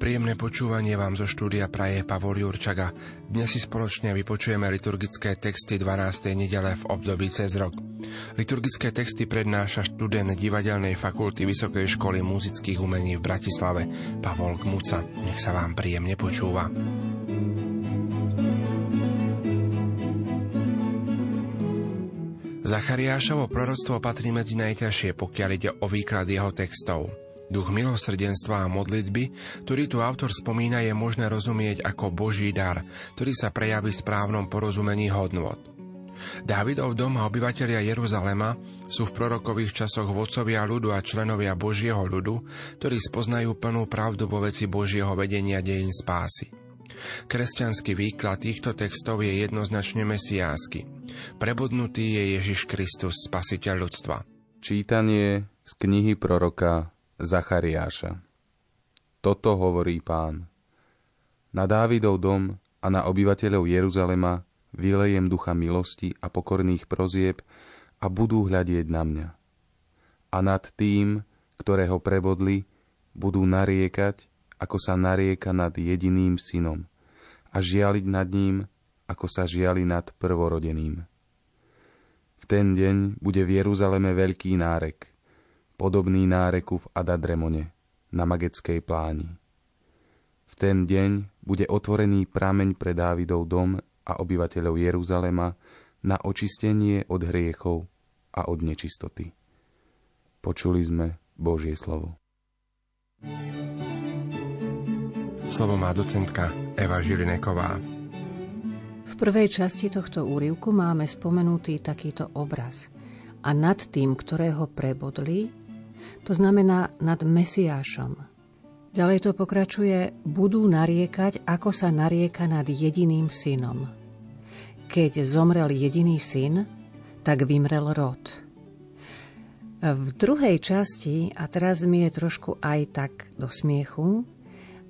Príjemné počúvanie vám zo štúdia praje Pavol Jurčaga. Dnes si spoločne vypočujeme liturgické texty 12. nedele v období cez rok. Liturgické texty prednáša študent Divadelnej fakulty Vysokej školy muzických umení v Bratislave Pavol Gmuca. Nech sa vám príjemne počúva. Zachariášovo proroctvo patrí medzi najťažšie, pokiaľ ide o výklad jeho textov. Duch milosrdenstva a modlitby, ktorý tu autor spomína, je možné rozumieť ako Boží dar, ktorý sa prejaví v správnom porozumení hodnot. Dávidov dom a obyvatelia Jeruzalema sú v prorokových časoch vodcovia ľudu a členovia Božieho ľudu, ktorí spoznajú plnú pravdu vo veci Božieho vedenia dejín spásy. Kresťanský výklad týchto textov je jednoznačne mesiánsky. Prebudnutý je Ježiš Kristus, spasiteľ ľudstva. Čítanie z knihy proroka Zachariáša. Toto hovorí pán. Na Dávidov dom a na obyvateľov Jeruzalema vylejem ducha milosti a pokorných prozieb a budú hľadieť na mňa. A nad tým, ktorého prebodli, budú nariekať, ako sa narieka nad jediným synom a žialiť nad ním, ako sa žiali nad prvorodeným. V ten deň bude v Jeruzaleme veľký nárek podobný náreku v Adadremone na Mageckej pláni. V ten deň bude otvorený prameň pre Dávidov dom a obyvateľov Jeruzalema na očistenie od hriechov a od nečistoty. Počuli sme Božie slovo. Slovo má docentka Eva Žilineková. V prvej časti tohto úrivku máme spomenutý takýto obraz. A nad tým, ktorého prebodli, to znamená nad Mesiášom. Ďalej to pokračuje, budú nariekať, ako sa narieka nad jediným synom. Keď zomrel jediný syn, tak vymrel rod. V druhej časti, a teraz mi je trošku aj tak do smiechu,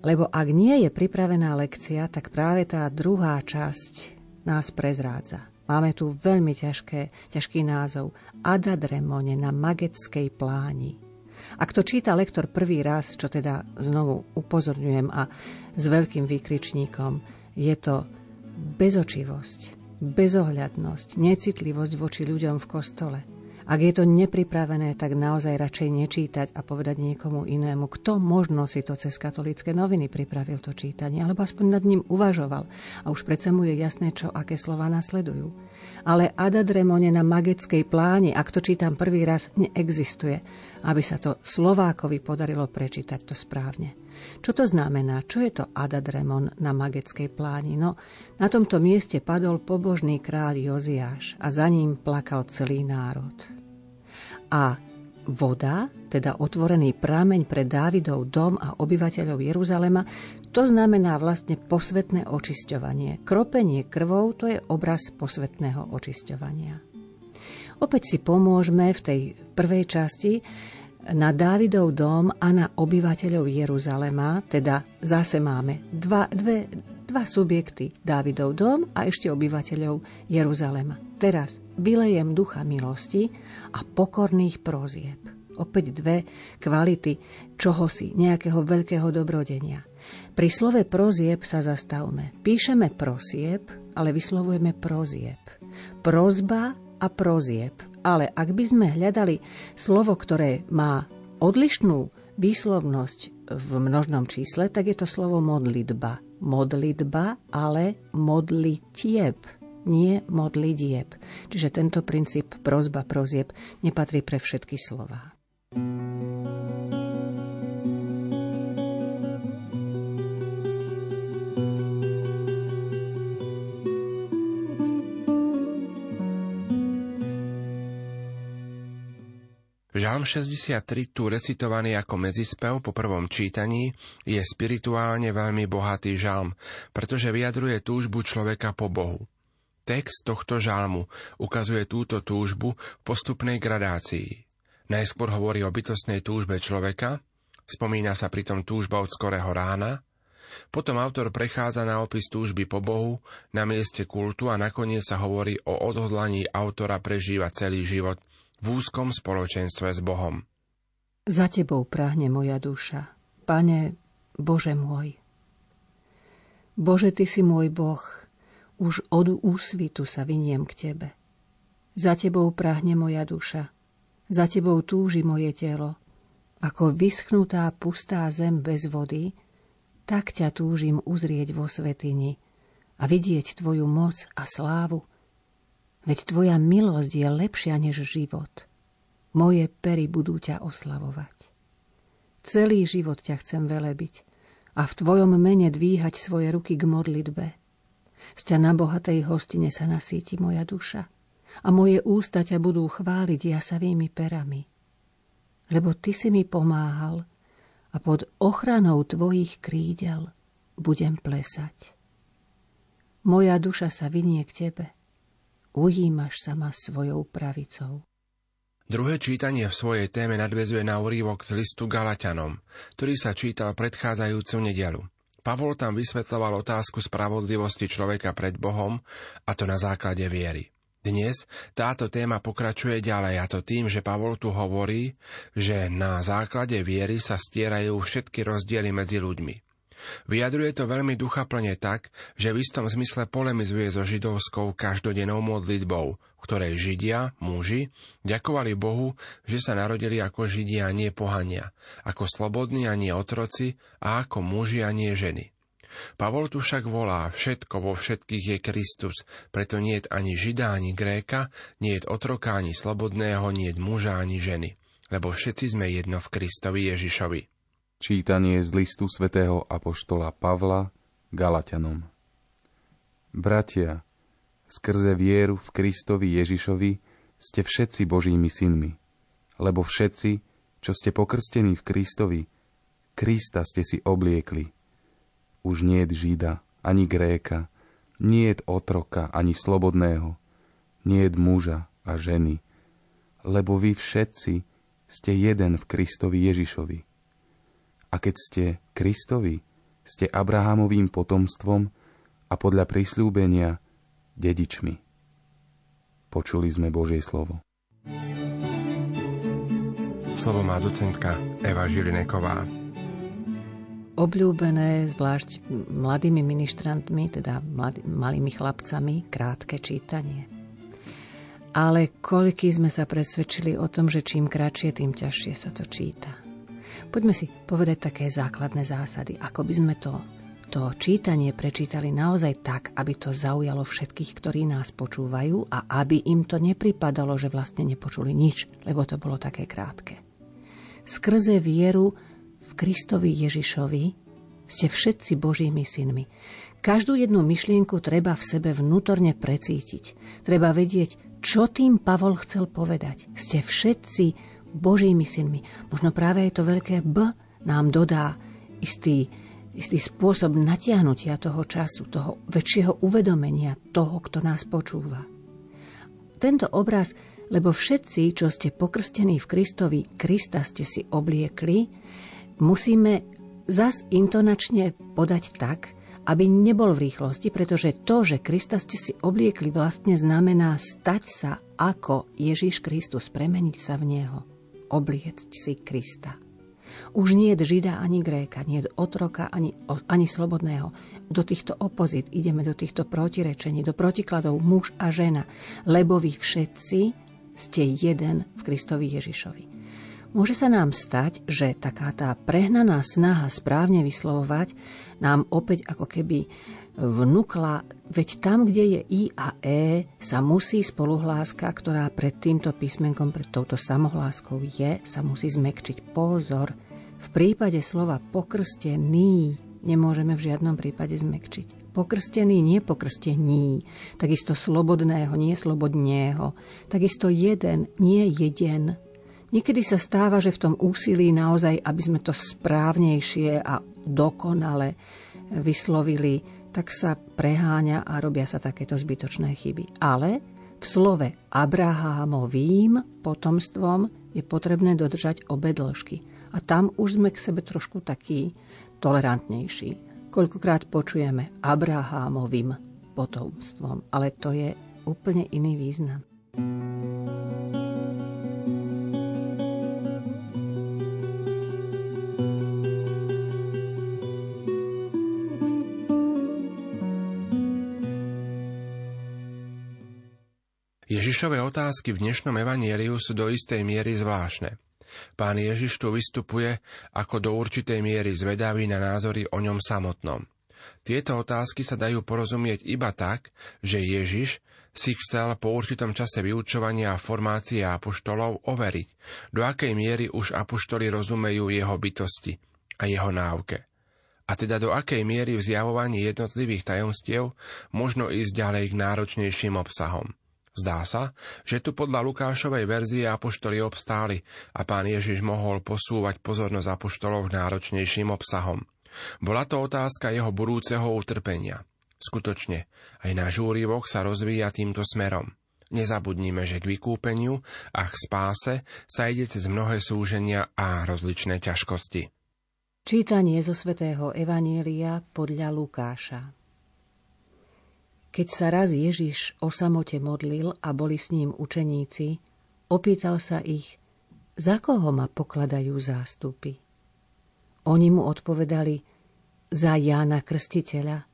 lebo ak nie je pripravená lekcia, tak práve tá druhá časť nás prezrádza. Máme tu veľmi ťažké, ťažký názov Adadremone na Magetskej pláni. Ak to číta lektor prvý raz, čo teda znovu upozorňujem a s veľkým výkričníkom, je to bezočivosť, bezohľadnosť, necitlivosť voči ľuďom v kostole. Ak je to nepripravené, tak naozaj radšej nečítať a povedať niekomu inému, kto možno si to cez katolické noviny pripravil to čítanie, alebo aspoň nad ním uvažoval. A už predsa mu je jasné, čo aké slova nasledujú. Ale Adadremone na magickej pláni, ak to čítam prvý raz, neexistuje aby sa to Slovákovi podarilo prečítať to správne. Čo to znamená? Čo je to Adadremon na Mageckej pláni? No, na tomto mieste padol pobožný kráľ Joziáš a za ním plakal celý národ. A voda, teda otvorený prameň pre Dávidov dom a obyvateľov Jeruzalema, to znamená vlastne posvetné očisťovanie. Kropenie krvou to je obraz posvetného očisťovania. Opäť si pomôžeme v tej prvej časti na Dávidov dom a na obyvateľov Jeruzalema, teda zase máme dva, dve, dva subjekty, Dávidov dom a ešte obyvateľov Jeruzalema. Teraz vylejem ducha milosti a pokorných prozieb. Opäť dve kvality čohosi, nejakého veľkého dobrodenia. Pri slove prozieb sa zastavme. Píšeme prosieb, ale vyslovujeme prozieb. Prozba a prozieb. Ale ak by sme hľadali slovo, ktoré má odlišnú výslovnosť v množnom čísle, tak je to slovo modlitba. Modlitba, ale modlitieb, nie modlitieb. Čiže tento princíp prozba, prozieb nepatrí pre všetky slova. Žalm 63, tu recitovaný ako medzispev po prvom čítaní, je spirituálne veľmi bohatý žalm, pretože vyjadruje túžbu človeka po Bohu. Text tohto žalmu ukazuje túto túžbu v postupnej gradácii. Najskôr hovorí o bytostnej túžbe človeka, Spomína sa pritom túžba od skorého rána, potom autor prechádza na opis túžby po Bohu na mieste kultu a nakoniec sa hovorí o odhodlaní autora prežívať celý život v úzkom spoločenstve s Bohom. Za tebou práhne moja duša, Pane, Bože môj. Bože, Ty si môj Boh, už od úsvitu sa viniem k Tebe. Za Tebou práhne moja duša, za Tebou túži moje telo. Ako vyschnutá pustá zem bez vody, tak ťa túžim uzrieť vo svetini a vidieť Tvoju moc a slávu. Veď Tvoja milosť je lepšia než život. Moje pery budú ťa oslavovať. Celý život ťa chcem velebiť a v Tvojom mene dvíhať svoje ruky k modlitbe. Z ťa na bohatej hostine sa nasíti moja duša a moje ústa ťa budú chváliť jasavými perami. Lebo Ty si mi pomáhal a pod ochranou tvojich krídel budem plesať. Moja duša sa vynie k tebe, ujímaš sa ma svojou pravicou. Druhé čítanie v svojej téme nadvezuje na úrivok z listu Galatianom, ktorý sa čítal predchádzajúcu nedelu. Pavol tam vysvetľoval otázku spravodlivosti človeka pred Bohom, a to na základe viery. Dnes táto téma pokračuje ďalej a to tým, že Pavol tu hovorí, že na základe viery sa stierajú všetky rozdiely medzi ľuďmi. Vyjadruje to veľmi duchaplne tak, že v istom zmysle polemizuje so židovskou každodennou modlitbou, ktorej Židia, muži, ďakovali Bohu, že sa narodili ako Židia a nie pohania, ako slobodní a nie otroci a ako muži a nie ženy. Pavol tu však volá, všetko vo všetkých je Kristus, preto nie je ani žida, ani gréka, nie je otroka, ani slobodného, nie je muža, ani ženy, lebo všetci sme jedno v Kristovi Ježišovi. Čítanie z listu svätého Apoštola Pavla Galatianom Bratia, skrze vieru v Kristovi Ježišovi ste všetci Božími synmi, lebo všetci, čo ste pokrstení v Kristovi, Krista ste si obliekli – už nie je Žida, ani Gréka, nie je otroka, ani slobodného, nie je muža a ženy, lebo vy všetci ste jeden v Kristovi Ježišovi. A keď ste Kristovi, ste Abrahamovým potomstvom a podľa prislúbenia dedičmi. Počuli sme Božie slovo. Slovo má docentka Eva Žilineková obľúbené zvlášť mladými ministrantmi, teda mladý, malými chlapcami, krátke čítanie. Ale koľky sme sa presvedčili o tom, že čím kratšie, tým ťažšie sa to číta. Poďme si povedať také základné zásady, ako by sme to, to čítanie prečítali naozaj tak, aby to zaujalo všetkých, ktorí nás počúvajú a aby im to nepripadalo, že vlastne nepočuli nič, lebo to bolo také krátke. Skrze vieru v Kristovi Ježišovi ste všetci Božími synmi. Každú jednu myšlienku treba v sebe vnútorne precítiť. Treba vedieť, čo tým Pavol chcel povedať. Ste všetci Božími synmi. Možno práve je to veľké B nám dodá istý, istý spôsob natiahnutia toho času, toho väčšieho uvedomenia toho, kto nás počúva. Tento obraz, lebo všetci, čo ste pokrstení v Kristovi, Krista ste si obliekli, musíme zas intonačne podať tak, aby nebol v rýchlosti, pretože to, že Krista ste si obliekli, vlastne znamená stať sa ako Ježiš Kristus, premeniť sa v Neho, obliecť si Krista. Už nie je Žida ani Gréka, nie je otroka ani, ani slobodného. Do týchto opozit ideme, do týchto protirečení, do protikladov muž a žena, lebo vy všetci ste jeden v Kristovi Ježišovi. Môže sa nám stať, že taká tá prehnaná snaha správne vyslovovať nám opäť ako keby vnúkla, veď tam, kde je I a E, sa musí spoluhláska, ktorá pred týmto písmenkom, pred touto samohláskou je, sa musí zmekčiť. Pozor, v prípade slova pokrstený nemôžeme v žiadnom prípade zmekčiť. Pokrstený, nie pokrstení, takisto slobodného, nie slobodného, takisto jeden, nie jeden, Niekedy sa stáva, že v tom úsilí naozaj, aby sme to správnejšie a dokonale vyslovili, tak sa preháňa a robia sa takéto zbytočné chyby. Ale v slove Abrahámovým potomstvom je potrebné dodržať obe dĺžky. A tam už sme k sebe trošku takí tolerantnejší. Koľkokrát počujeme Abrahámovým potomstvom, ale to je úplne iný význam. Ježišové otázky v dnešnom evanieliu sú do istej miery zvláštne. Pán Ježiš tu vystupuje ako do určitej miery zvedavý na názory o ňom samotnom. Tieto otázky sa dajú porozumieť iba tak, že Ježiš si chcel po určitom čase vyučovania a formácie apoštolov overiť, do akej miery už apoštoli rozumejú jeho bytosti a jeho náuke. A teda do akej miery v zjavovaní jednotlivých tajomstiev možno ísť ďalej k náročnejším obsahom. Zdá sa, že tu podľa Lukášovej verzie apoštoli obstáli a pán Ježiš mohol posúvať pozornosť apoštolov k náročnejším obsahom. Bola to otázka jeho budúceho utrpenia. Skutočne, aj náš úrivok sa rozvíja týmto smerom. Nezabudníme, že k vykúpeniu a k spáse sa ide cez mnohé súženia a rozličné ťažkosti. Čítanie zo svätého Evanielia podľa Lukáša keď sa raz Ježiš o samote modlil a boli s ním učeníci, opýtal sa ich, za koho ma pokladajú zástupy. Oni mu odpovedali, za Jána Krstiteľa,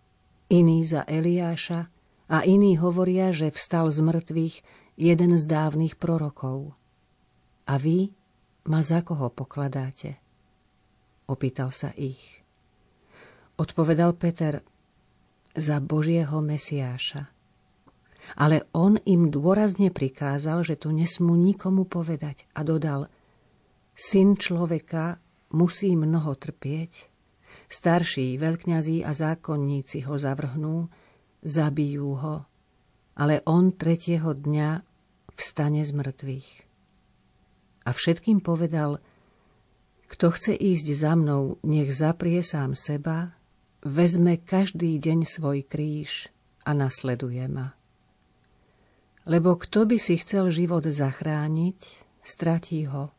iní za Eliáša a iní hovoria, že vstal z mŕtvych jeden z dávnych prorokov. A vy ma za koho pokladáte? Opýtal sa ich. Odpovedal Peter, za Božieho Mesiáša. Ale on im dôrazne prikázal, že to nesmú nikomu povedať a dodal, syn človeka musí mnoho trpieť, starší veľkňazí a zákonníci ho zavrhnú, zabijú ho, ale on tretieho dňa vstane z mŕtvych. A všetkým povedal, kto chce ísť za mnou, nech zaprie sám seba, vezme každý deň svoj kríž a nasleduje ma. Lebo kto by si chcel život zachrániť, stratí ho.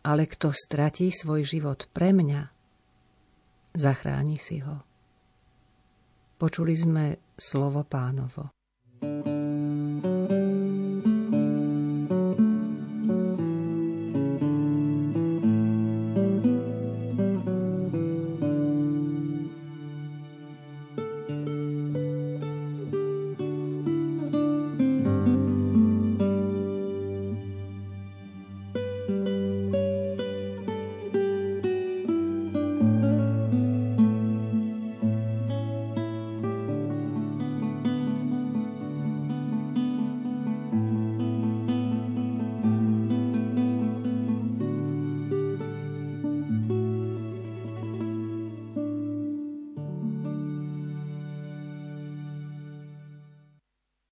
Ale kto stratí svoj život pre mňa, zachráni si ho. Počuli sme slovo pánovo.